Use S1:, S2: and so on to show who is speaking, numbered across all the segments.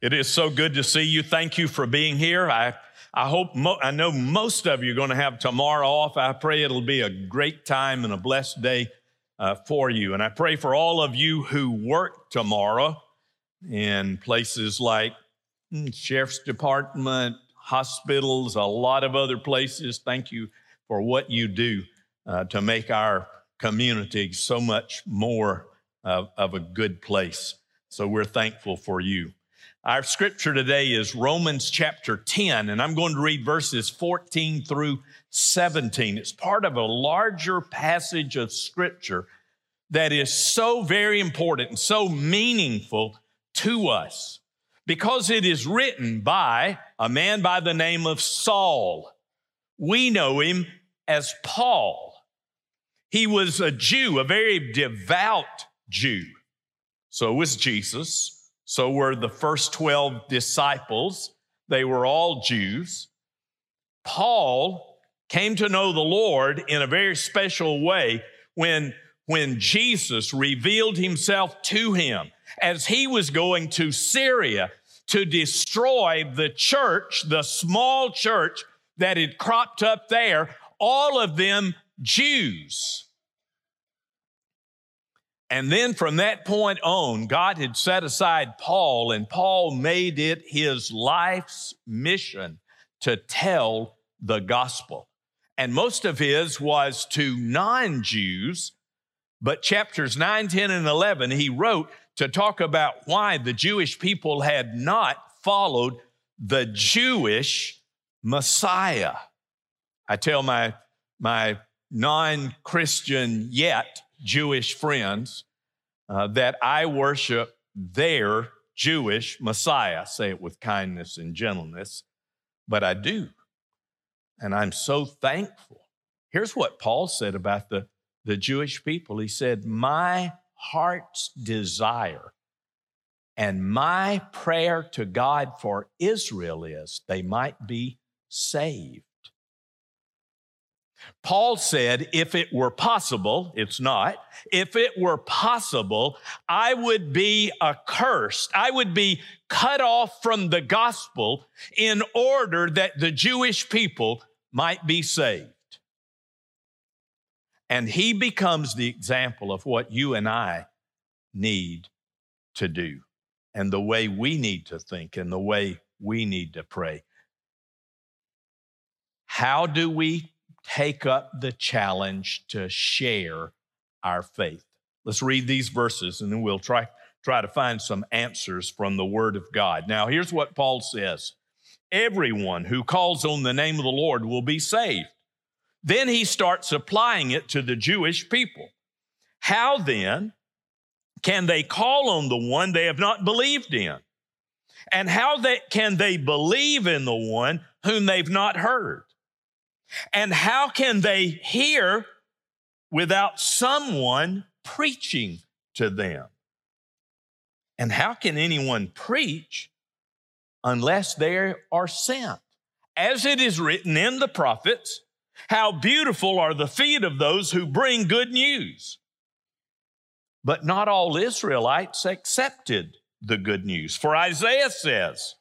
S1: It is so good to see you. Thank you for being here. I, I hope, mo- I know most of you are going to have tomorrow off. I pray it'll be a great time and a blessed day uh, for you. And I pray for all of you who work tomorrow in places like mm, Sheriff's Department, hospitals, a lot of other places. Thank you for what you do uh, to make our community so much more of, of a good place. So we're thankful for you. Our scripture today is Romans chapter 10, and I'm going to read verses 14 through 17. It's part of a larger passage of scripture that is so very important and so meaningful to us because it is written by a man by the name of Saul. We know him as Paul. He was a Jew, a very devout Jew. So was Jesus. So were the first 12 disciples. They were all Jews. Paul came to know the Lord in a very special way when, when Jesus revealed himself to him as he was going to Syria to destroy the church, the small church that had cropped up there, all of them Jews. And then from that point on, God had set aside Paul, and Paul made it his life's mission to tell the gospel. And most of his was to non Jews, but chapters 9, 10, and 11, he wrote to talk about why the Jewish people had not followed the Jewish Messiah. I tell my, my non Christian yet Jewish friends uh, that I worship their Jewish Messiah. Say it with kindness and gentleness, but I do. And I'm so thankful. Here's what Paul said about the, the Jewish people He said, My heart's desire and my prayer to God for Israel is they might be saved. Paul said, if it were possible, it's not, if it were possible, I would be accursed. I would be cut off from the gospel in order that the Jewish people might be saved. And he becomes the example of what you and I need to do and the way we need to think and the way we need to pray. How do we take up the challenge to share our faith. Let's read these verses and then we'll try, try to find some answers from the Word of God. Now, here's what Paul says Everyone who calls on the name of the Lord will be saved. Then he starts applying it to the Jewish people. How then can they call on the one they have not believed in? And how they, can they believe in the one whom they've not heard? And how can they hear without someone preaching to them? And how can anyone preach unless they are sent? As it is written in the prophets, how beautiful are the feet of those who bring good news. But not all Israelites accepted the good news. For Isaiah says,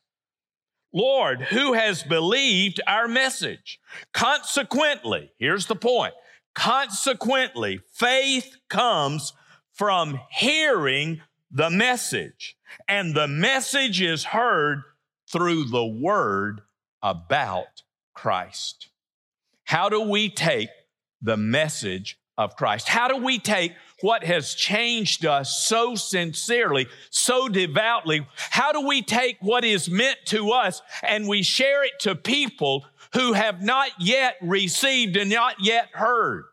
S1: Lord, who has believed our message? Consequently, here's the point consequently, faith comes from hearing the message, and the message is heard through the word about Christ. How do we take the message of Christ? How do we take what has changed us so sincerely, so devoutly? How do we take what is meant to us and we share it to people who have not yet received and not yet heard?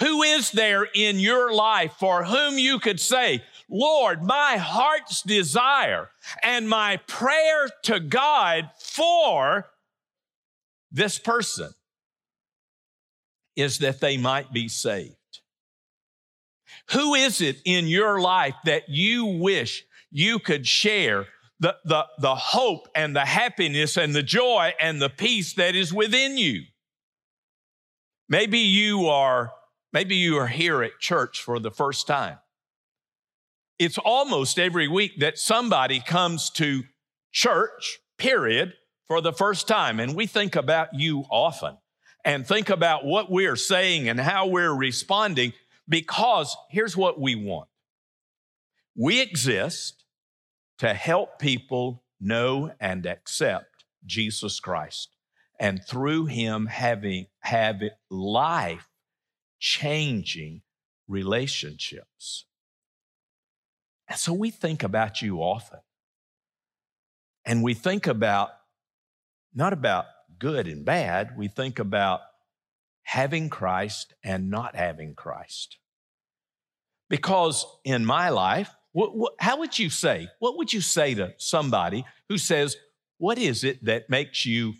S1: Who is there in your life for whom you could say, Lord, my heart's desire and my prayer to God for this person is that they might be saved? Who is it in your life that you wish you could share the, the, the hope and the happiness and the joy and the peace that is within you? Maybe you are, maybe you are here at church for the first time. it's almost every week that somebody comes to church, period, for the first time. And we think about you often and think about what we're saying and how we're responding because here's what we want we exist to help people know and accept Jesus Christ and through him having have life changing relationships. And so we think about you often. And we think about not about good and bad, we think about having Christ and not having Christ. Because in my life, what, what, how would you say, what would you say to somebody who says, What is it that makes you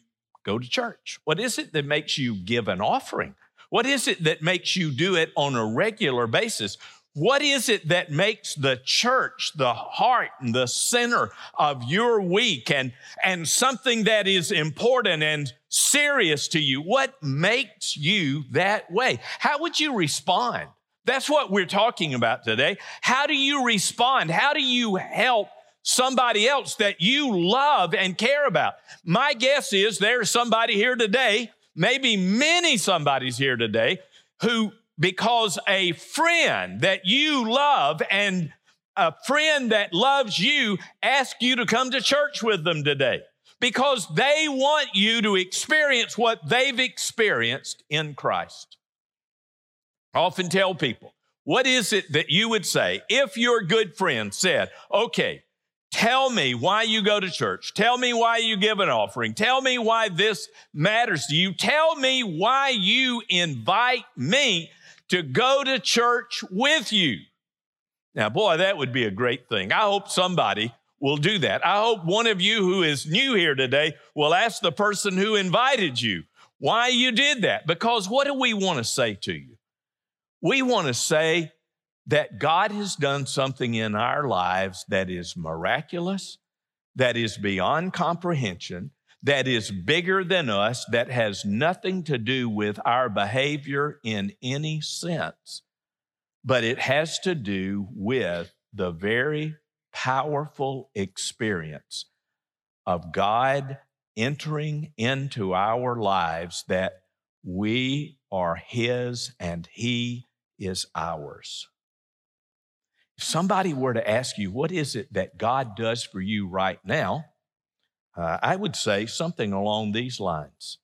S1: go to church? What is it that makes you give an offering? What is it that makes you do it on a regular basis? What is it that makes the church the heart and the center of your week and, and something that is important and serious to you? What makes you that way? How would you respond? That's what we're talking about today. How do you respond? How do you help somebody else that you love and care about? My guess is there's somebody here today, maybe many somebody's here today, who, because a friend that you love and a friend that loves you ask you to come to church with them today because they want you to experience what they've experienced in Christ. I often tell people, what is it that you would say if your good friend said, okay, tell me why you go to church. Tell me why you give an offering. Tell me why this matters to you. Tell me why you invite me to go to church with you. Now, boy, that would be a great thing. I hope somebody will do that. I hope one of you who is new here today will ask the person who invited you why you did that. Because what do we want to say to you? We want to say that God has done something in our lives that is miraculous, that is beyond comprehension, that is bigger than us, that has nothing to do with our behavior in any sense, but it has to do with the very powerful experience of God entering into our lives that we are His and He is ours. If somebody were to ask you, what is it that God does for you right now? Uh, I would say something along these lines.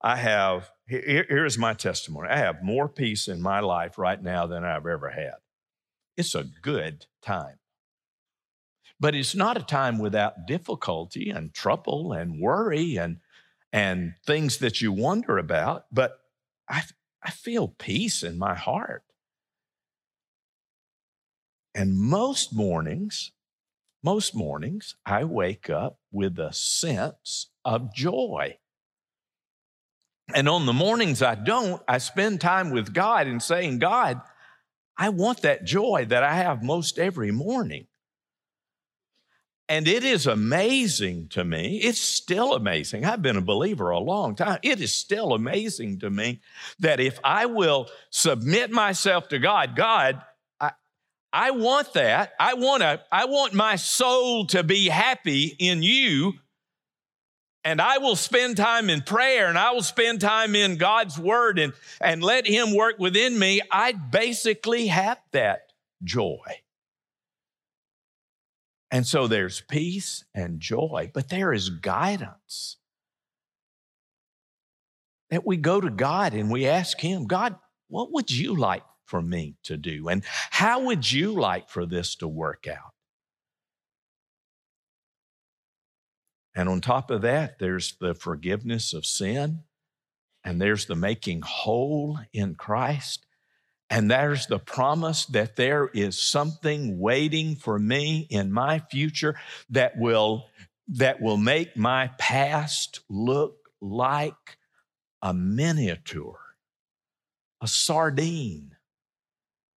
S1: I have, here, here's my testimony I have more peace in my life right now than I've ever had. It's a good time. But it's not a time without difficulty and trouble and worry and, and things that you wonder about. But I, I feel peace in my heart. And most mornings, most mornings, I wake up with a sense of joy. And on the mornings I don't, I spend time with God and saying, God, I want that joy that I have most every morning. And it is amazing to me. It's still amazing. I've been a believer a long time. It is still amazing to me that if I will submit myself to God, God, I want that. I want to, I want my soul to be happy in you. And I will spend time in prayer and I will spend time in God's word and, and let Him work within me. I basically have that joy. And so there's peace and joy, but there is guidance. That we go to God and we ask Him, God, what would you like for me to do? And how would you like for this to work out? And on top of that, there's the forgiveness of sin, and there's the making whole in Christ. And there's the promise that there is something waiting for me in my future that will, that will make my past look like a miniature, a sardine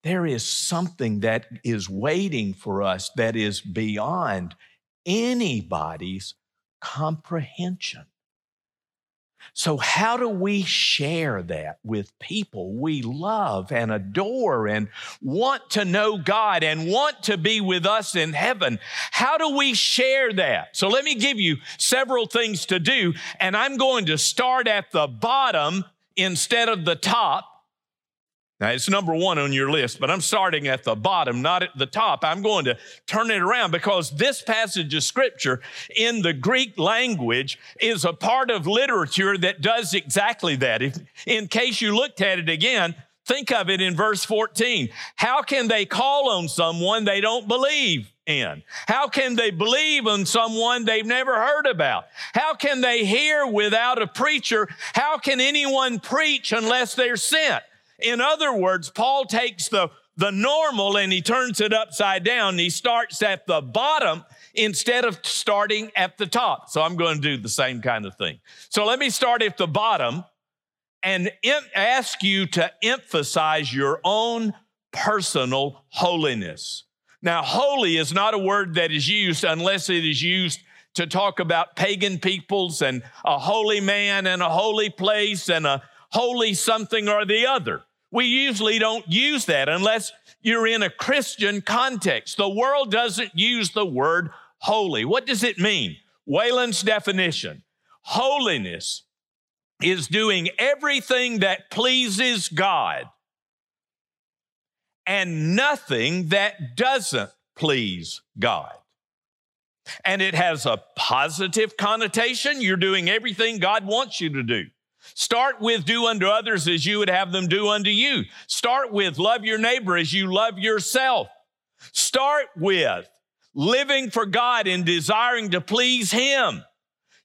S1: there is something that is waiting for us that is beyond anybody's comprehension. So, how do we share that with people we love and adore and want to know God and want to be with us in heaven? How do we share that? So, let me give you several things to do, and I'm going to start at the bottom instead of the top now, it's number one on your list, but I'm starting at the bottom, not at the top. I'm going to turn it around because this passage of scripture in the Greek language is a part of literature that does exactly that. If, in case you looked at it again, think of it in verse 14. How can they call on someone they don't believe? in? How can they believe in someone they've never heard about? How can they hear without a preacher? How can anyone preach unless they're sent? In other words, Paul takes the, the normal and he turns it upside down. He starts at the bottom instead of starting at the top. So I'm going to do the same kind of thing. So let me start at the bottom and ask you to emphasize your own personal holiness. Now, holy is not a word that is used unless it is used to talk about pagan peoples and a holy man and a holy place and a holy something or the other. We usually don't use that unless you're in a Christian context. The world doesn't use the word holy. What does it mean? Waylon's definition holiness is doing everything that pleases God and nothing that doesn't please God. And it has a positive connotation. You're doing everything God wants you to do. Start with do unto others as you would have them do unto you. Start with love your neighbor as you love yourself. Start with living for God and desiring to please Him.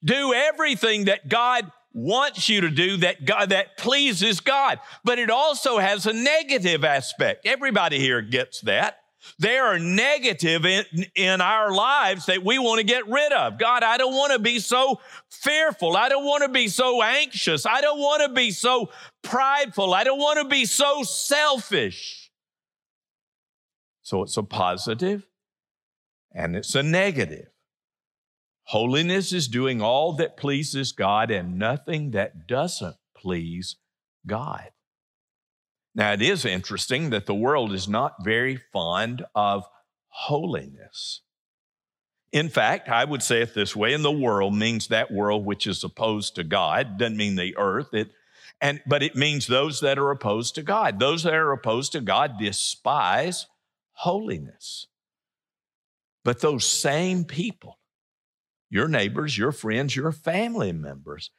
S1: Do everything that God wants you to do that God that pleases God. But it also has a negative aspect. Everybody here gets that. There are negative in, in our lives that we want to get rid of. God, I don't want to be so fearful. I don't want to be so anxious. I don't want to be so prideful. I don't want to be so selfish. So it's a positive and it's a negative. Holiness is doing all that pleases God and nothing that doesn't please God. Now, it is interesting that the world is not very fond of holiness. In fact, I would say it this way, and the world means that world which is opposed to God, doesn't mean the earth, it, and, but it means those that are opposed to God. Those that are opposed to God despise holiness. But those same people, your neighbors, your friends, your family members,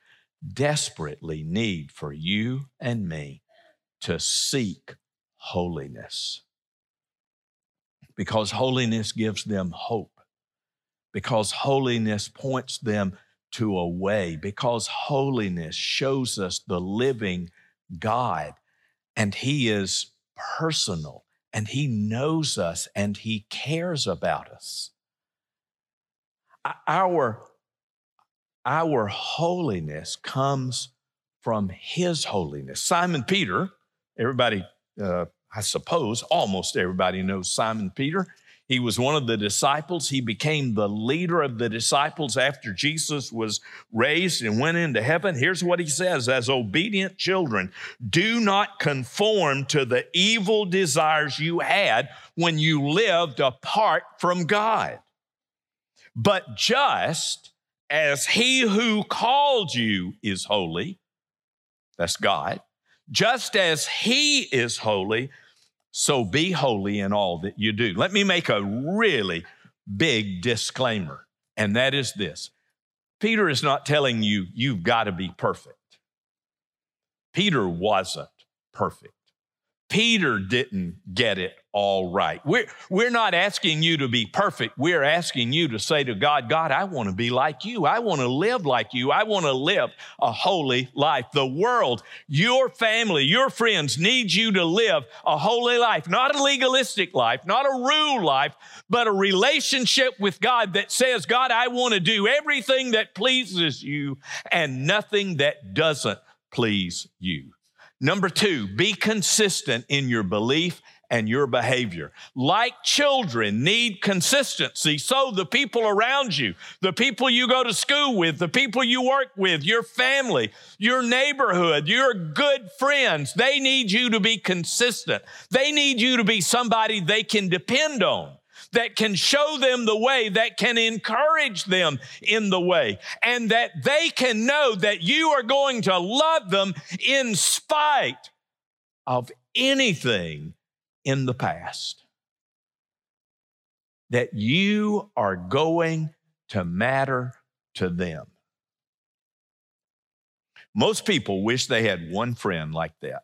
S1: desperately need for you and me to seek holiness. Because holiness gives them hope. Because holiness points them to a way. Because holiness shows us the living God. And He is personal and He knows us and He cares about us. Our, our holiness comes from His holiness. Simon Peter, Everybody, uh, I suppose, almost everybody knows Simon Peter. He was one of the disciples. He became the leader of the disciples after Jesus was raised and went into heaven. Here's what he says As obedient children, do not conform to the evil desires you had when you lived apart from God, but just as he who called you is holy, that's God, just as He is holy, so be holy in all that you do. Let me make a really big disclaimer, and that is this Peter is not telling you you've got to be perfect. Peter wasn't perfect. Peter didn't get it all right. We're, we're not asking you to be perfect. We're asking you to say to God, God, I want to be like you. I want to live like you. I want to live a holy life. The world, your family, your friends need you to live a holy life, not a legalistic life, not a rule life, but a relationship with God that says, God, I want to do everything that pleases you and nothing that doesn't please you. Number two, be consistent in your belief and your behavior. Like children need consistency, so the people around you, the people you go to school with, the people you work with, your family, your neighborhood, your good friends, they need you to be consistent. They need you to be somebody they can depend on. That can show them the way, that can encourage them in the way, and that they can know that you are going to love them in spite of anything in the past. That you are going to matter to them. Most people wish they had one friend like that.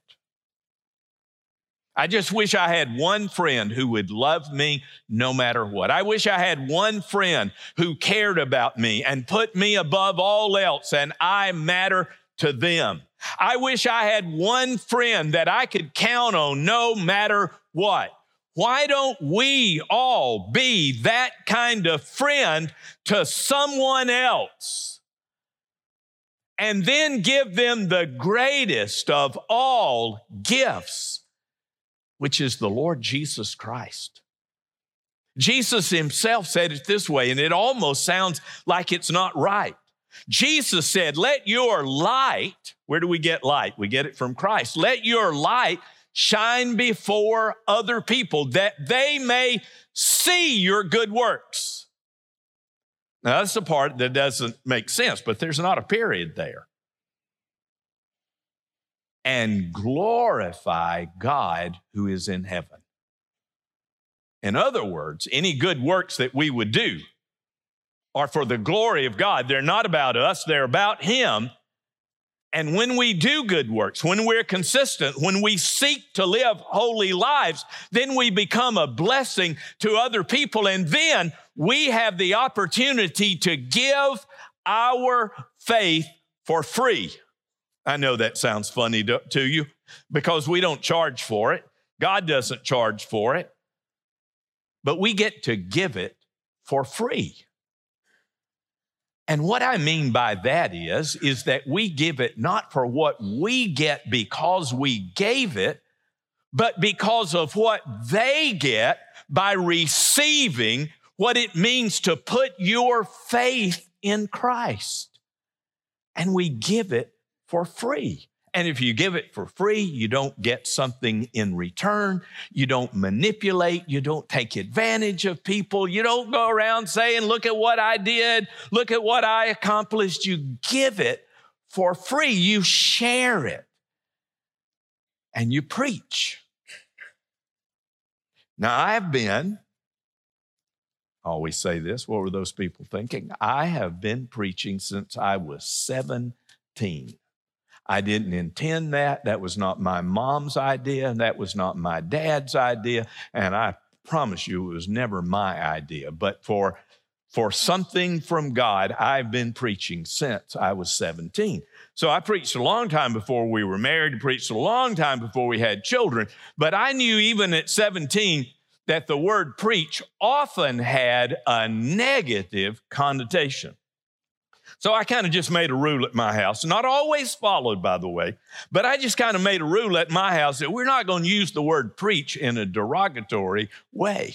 S1: I just wish I had one friend who would love me no matter what. I wish I had one friend who cared about me and put me above all else, and I matter to them. I wish I had one friend that I could count on no matter what. Why don't we all be that kind of friend to someone else? And then give them the greatest of all gifts, which is the Lord Jesus Christ. Jesus himself said it this way, and it almost sounds like it's not right. Jesus said, Let your light, where do we get light? We get it from Christ. Let your light shine before other people that they may see your good works. Now, that's the part that doesn't make sense, but there's not a period there. And glorify God who is in heaven. In other words, any good works that we would do are for the glory of God. They're not about us, they're about Him. And when we do good works, when we're consistent, when we seek to live holy lives, then we become a blessing to other people. And then we have the opportunity to give our faith for free. I know that sounds funny to, to you because we don't charge for it. God doesn't charge for it, but we get to give it for free. And what I mean by that is, is that we give it not for what we get because we gave it, but because of what they get by receiving what it means to put your faith in Christ. And we give it for free. And if you give it for free, you don't get something in return. You don't manipulate. You don't take advantage of people. You don't go around saying, Look at what I did. Look at what I accomplished. You give it for free. You share it and you preach. Now, I've been, I always say this, what were those people thinking? I have been preaching since I was 17. I didn't intend that. That was not my mom's idea. And That was not my dad's idea. And I promise you, it was never my idea. But for for something from God, I've been preaching since I was 17. So I preached a long time before we were married, preached a long time before we had children. But I knew even at 17 that the word preach often had a negative connotation. So I kind of just made a rule at my house, not always followed, by the way, but I just kind of made a rule at my house that we're not going to use the word preach in a derogatory way,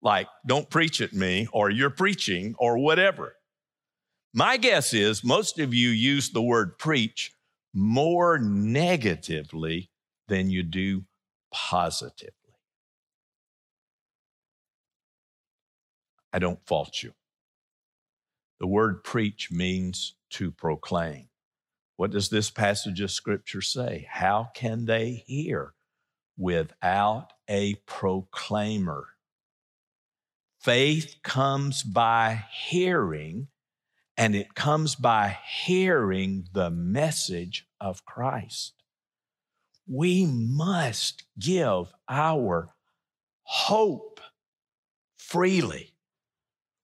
S1: like don't preach at me or you're preaching or whatever. My guess is most of you use the word preach more negatively than you do positively. I don't fault you. The word preach means to proclaim. What does this passage of scripture say? How can they hear without a proclaimer? Faith comes by hearing, and it comes by hearing the message of Christ. We must give our hope freely.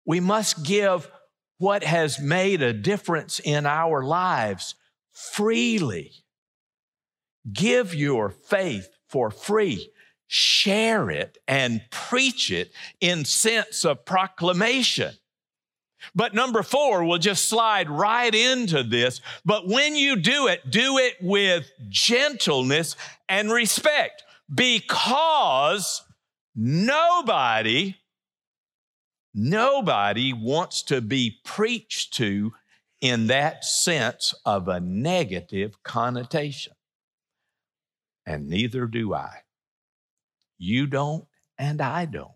S1: We must give what has made a difference in our lives freely. Give your faith for free. Share it and preach it in sense of proclamation. But number four, we'll just slide right into this. But when you do it, do it with gentleness and respect because nobody, nobody wants to be preached to in that sense of a negative connotation. And neither do I. You don't, and I don't.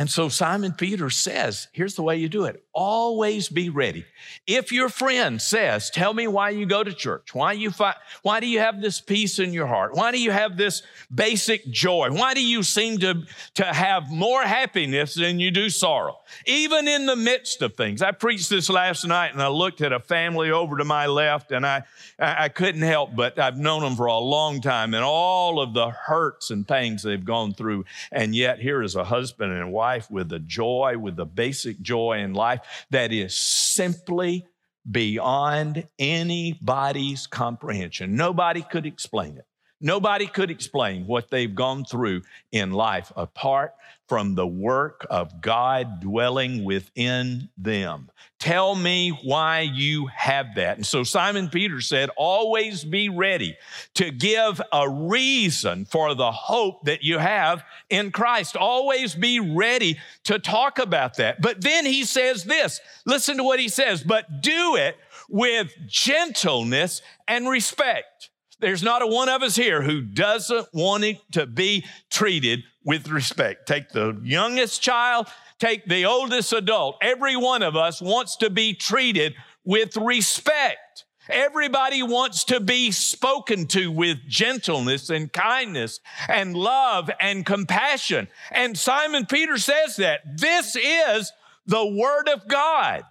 S1: And so Simon Peter says, here's the way you do it always be ready. If your friend says, Tell me why you go to church, why, you fi- why do you have this peace in your heart? Why do you have this basic joy? Why do you seem to, to have more happiness than you do sorrow? Even in the midst of things. I preached this last night and I looked at a family over to my left and I, I couldn't help but I've known them for a long time and all of the hurts and pains they've gone through. And yet here is a husband and wife life with the joy, with the basic joy in life that is simply beyond anybody's comprehension. Nobody could explain it. Nobody could explain what they've gone through in life apart from the work of God dwelling within them. Tell me why you have that. And so Simon Peter said, always be ready to give a reason for the hope that you have in Christ. Always be ready to talk about that. But then he says this listen to what he says, but do it with gentleness and respect. There's not a one of us here who doesn't want it to be treated with respect. Take the youngest child, take the oldest adult. Every one of us wants to be treated with respect. Everybody wants to be spoken to with gentleness and kindness and love and compassion. And Simon Peter says that this is the Word of God.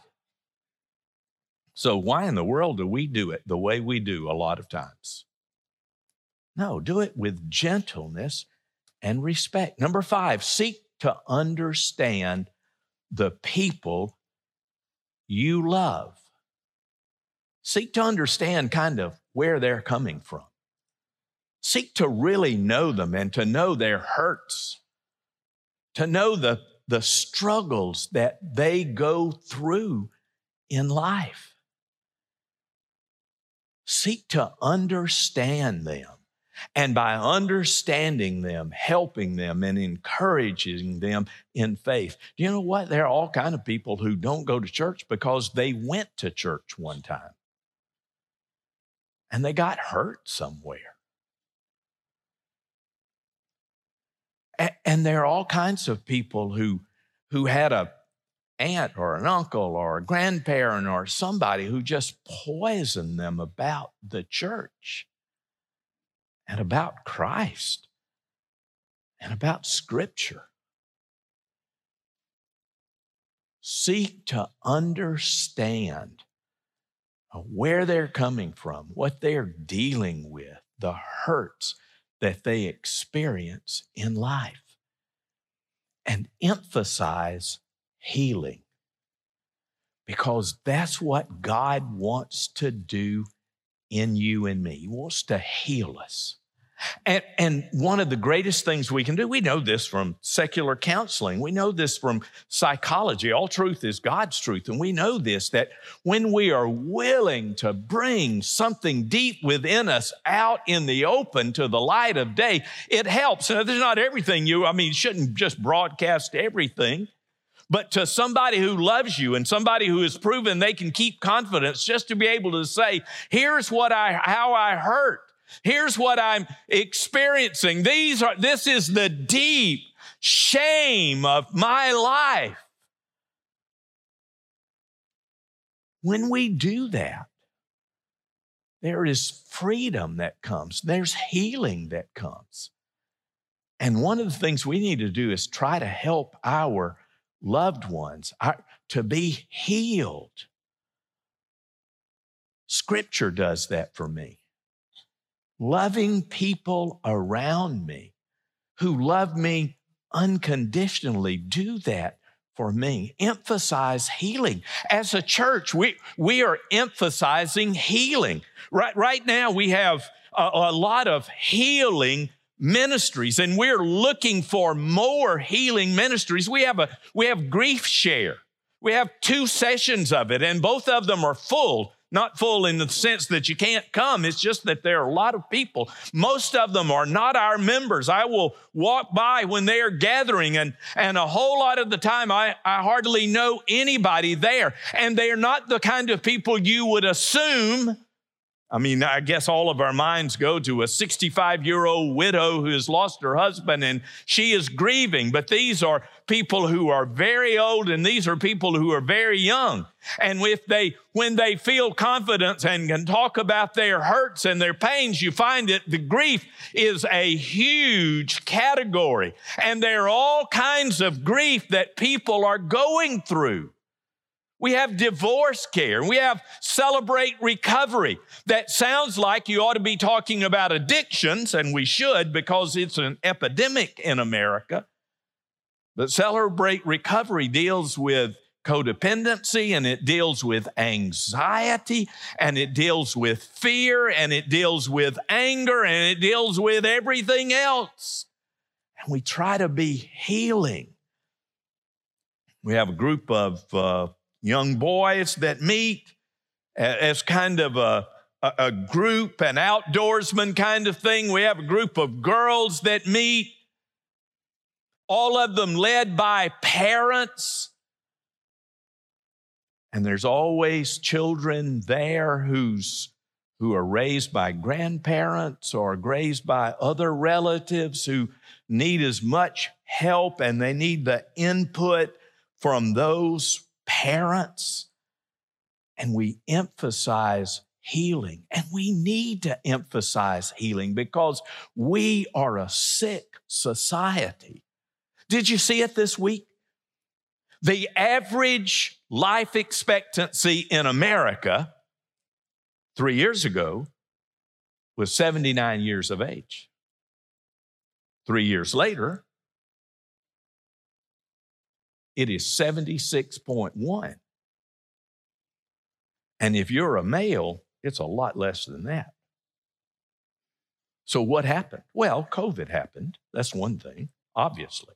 S1: So, why in the world do we do it the way we do a lot of times? No, do it with gentleness and respect. Number five, seek to understand the people you love. Seek to understand kind of where they're coming from. Seek to really know them and to know their hurts, to know the, the struggles that they go through in life. Seek to understand them. And by understanding them, helping them, and encouraging them in faith. Do you know what? There are all kind of people who don't go to church because they went to church one time and they got hurt somewhere. And there are all kinds of people who, who had a aunt or an uncle or a grandparent or somebody who just poisoned them about the church and about Christ and about Scripture. Seek to understand where they're coming from, what they're dealing with, the hurts that they experience in life, and emphasize healing because that's what God wants to do in you and me. He wants to heal us. And, and one of the greatest things we can do, we know this from secular counseling, we know this from psychology. All truth is God's truth. And we know this that when we are willing to bring something deep within us out in the open to the light of day, it helps. And there's not everything you, I mean, you shouldn't just broadcast everything. But to somebody who loves you and somebody who has proven they can keep confidence, just to be able to say, here's what I, how I hurt Here's what I'm experiencing. These are, this is the deep shame of my life. When we do that, there is freedom that comes, there's healing that comes. And one of the things we need to do is try to help our loved ones our, to be healed. Scripture does that for me loving people around me who love me unconditionally do that for me. Emphasize healing. As a church, we, we are emphasizing healing. Right, right now, we have a, a lot of healing ministries and we're looking for more healing ministries. We have a, we have grief share. We have two sessions of it and both of them are full Not full in the sense that you can't come. It's just that there are a lot of people. Most of them are not our members. I will walk by when they are gathering, and, and a whole lot of the time I, I hardly know anybody there. And they are not the kind of people you would assume I mean, I guess all of our minds go to a 65 year old widow who has lost her husband and she is grieving. But these are people who are very old and these are people who are very young. And if they, when they feel confidence and can talk about their hurts and their pains, you find that the grief is a huge category. And there are all kinds of grief that people are going through. We have divorce care. We have celebrate recovery. That sounds like you ought to be talking about addictions, and we should because it's an epidemic in America. But celebrate recovery deals with codependency and it deals with anxiety and it deals with fear and it deals with anger and it deals with everything else. And we try to be healing. We have a group of uh, young boys that meet as kind of a, a, group, an outdoorsman kind of thing. We have a group of girls that meet, all of them led by parents. And there's always children there who's who are raised by grandparents or raised by other relatives who need as much help and they need the input from those parents, and we emphasize healing. And we need to emphasize healing because we are a sick society. Did you see it this week? The average life expectancy in America three years ago was 79 years of age. Three years later, it is 76.1. And if you're a male, it's a lot less than that. So, what happened? Well, COVID happened. That's one thing, obviously.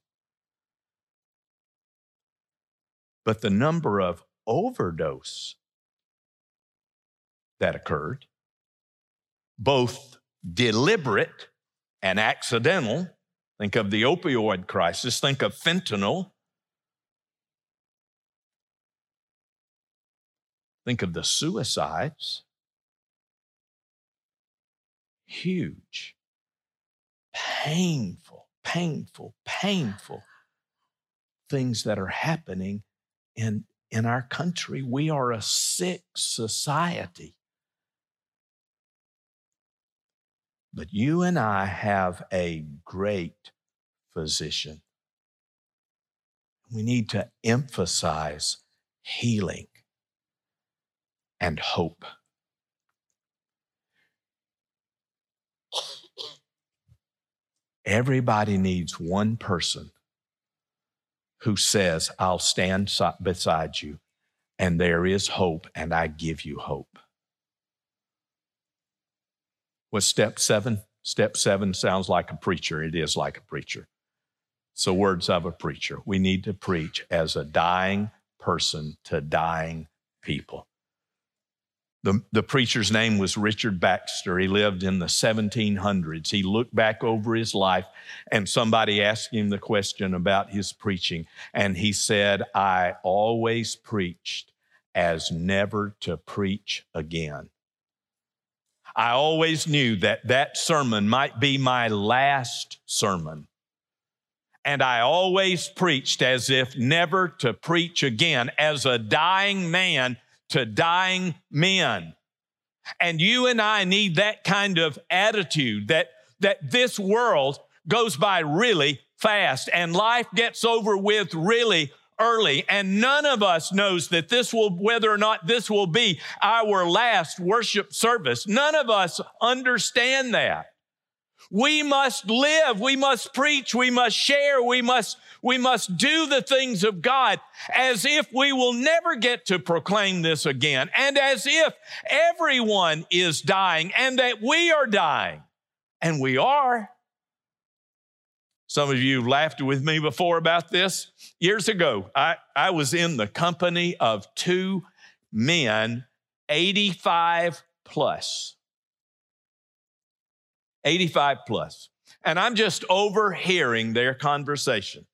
S1: But the number of overdose that occurred, both deliberate and accidental, think of the opioid crisis, think of fentanyl, Think of the suicides. Huge, painful, painful, painful things that are happening in, in our country. We are a sick society. But you and I have a great physician. We need to emphasize healing and hope. Everybody needs one person who says, I'll stand beside you, and there is hope, and I give you hope. What's step seven? Step seven sounds like a preacher. It is like a preacher. So, words of a preacher. We need to preach as a dying person to dying people. The, the preacher's name was Richard Baxter. He lived in the 1700s. He looked back over his life, and somebody asked him the question about his preaching. And he said, I always preached as never to preach again. I always knew that that sermon might be my last sermon. And I always preached as if never to preach again. As a dying man, to dying men. And you and I need that kind of attitude that, that this world goes by really fast and life gets over with really early. And none of us knows that this will, whether or not this will be our last worship service. None of us understand that. We must live. We must preach. We must share. We must we must do the things of God as if we will never get to proclaim this again, and as if everyone is dying and that we are dying. And we are. Some of you laughed with me before about this. Years ago, I, I was in the company of two men 85 plus. 85 plus. And I'm just overhearing their conversation.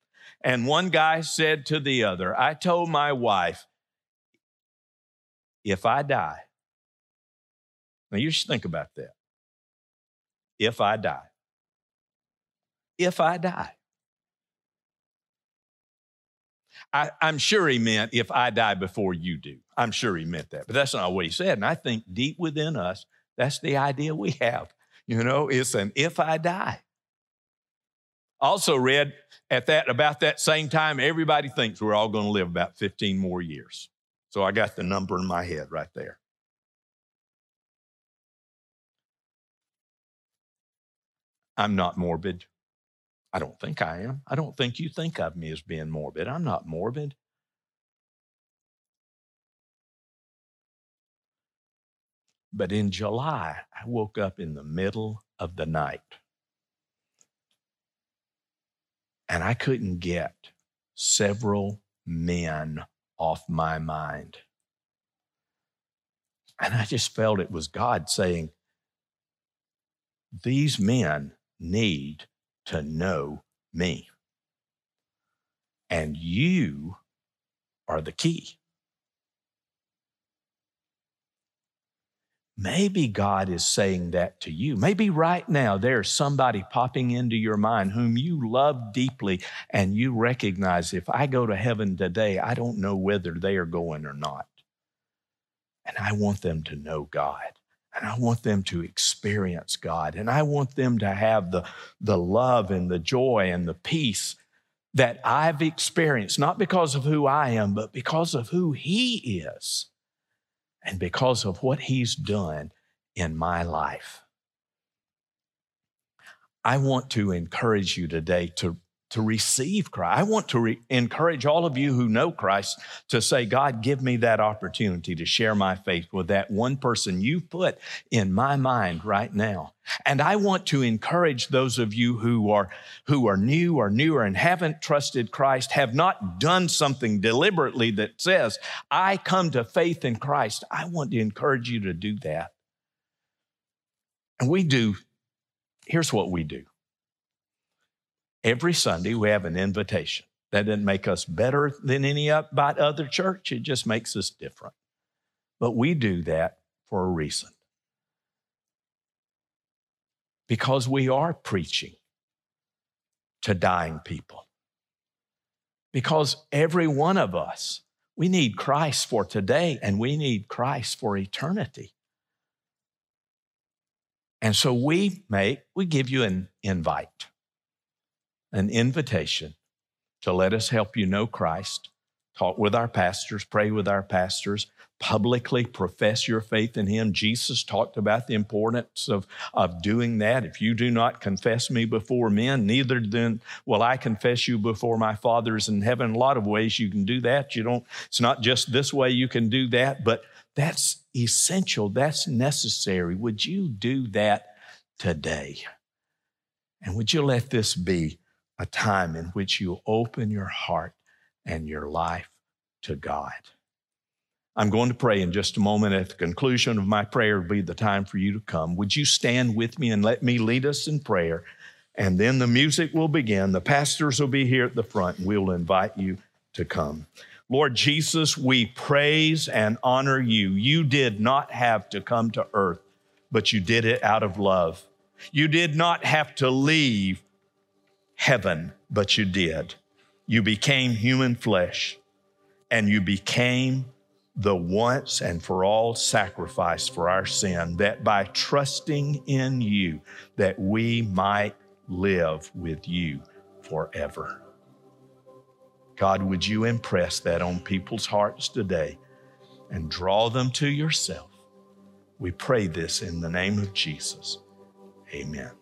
S1: And one guy said to the other, I told my wife, if I die, now you should think about that. If I die, if I die. I, am sure he meant if I die before you do. I'm sure he meant that, but that's not what he said. And I think deep within us, that's the idea we have. You know, it's an if I die. Also read at that about that same time, everybody thinks we're all going to live about 15 more years. So I got the number in my head right there. I'm not morbid. I don't think I am. I don't think you think of me as being morbid. I'm not morbid. But in July, I woke up in the middle of the night and I couldn't get several men off my mind. And I just felt it was God saying, These men need to know me. And you are the key. Maybe God is saying that to you. Maybe right now there's somebody popping into your mind whom you love deeply, and you recognize if I go to heaven today, I don't know whether they are going or not. And I want them to know God. And I want them to experience God. And I want them to have the, the love and the joy and the peace that I've experienced, not because of who I am, but because of who He is and because of what He's done in my life. I want to encourage you today to, to receive Christ. I want to re- encourage all of you who know Christ to say, God, give me that opportunity to share my faith with that one person you put in my mind right now. And I want to encourage those of you who are, who are new or newer and haven't trusted Christ, have not done something deliberately that says, I come to faith in Christ. I want to encourage you to do that. And we do, here's what we do. Every Sunday, we have an invitation. That doesn't make us better than any other church, it just makes us different. But we do that for a reason because we are preaching to dying people. Because every one of us, we need Christ for today and we need Christ for eternity. And so we make, we give you an invite, an invitation to let us help you know Christ, talk with our pastors, pray with our pastors, publicly profess your faith in him. Jesus talked about the importance of, of doing that. If you do not confess me before men, neither then will I confess you before my fathers in heaven. a lot of ways you can do that. You don't, it's not just this way you can do that, but that's essential. That's necessary. Would you do that today? And would you let this be a time in which you open your heart and your life to God? I'm going to pray in just a moment. At the conclusion of my prayer will be the time for you to come. Would you stand with me and let me lead us in prayer? And then the music will begin. The pastors will be here at the front, and we'll invite you to come. Lord Jesus, we praise and honor you. You did not have to come to earth, but you did it out of love. You did not have to leave heaven, but you did. You became human flesh and you became the once and for all sacrifice for our sin that by trusting in you that we might live with you forever. God would you impress that on people's hearts today and draw them to yourself? We pray this in the name of jesus. Amen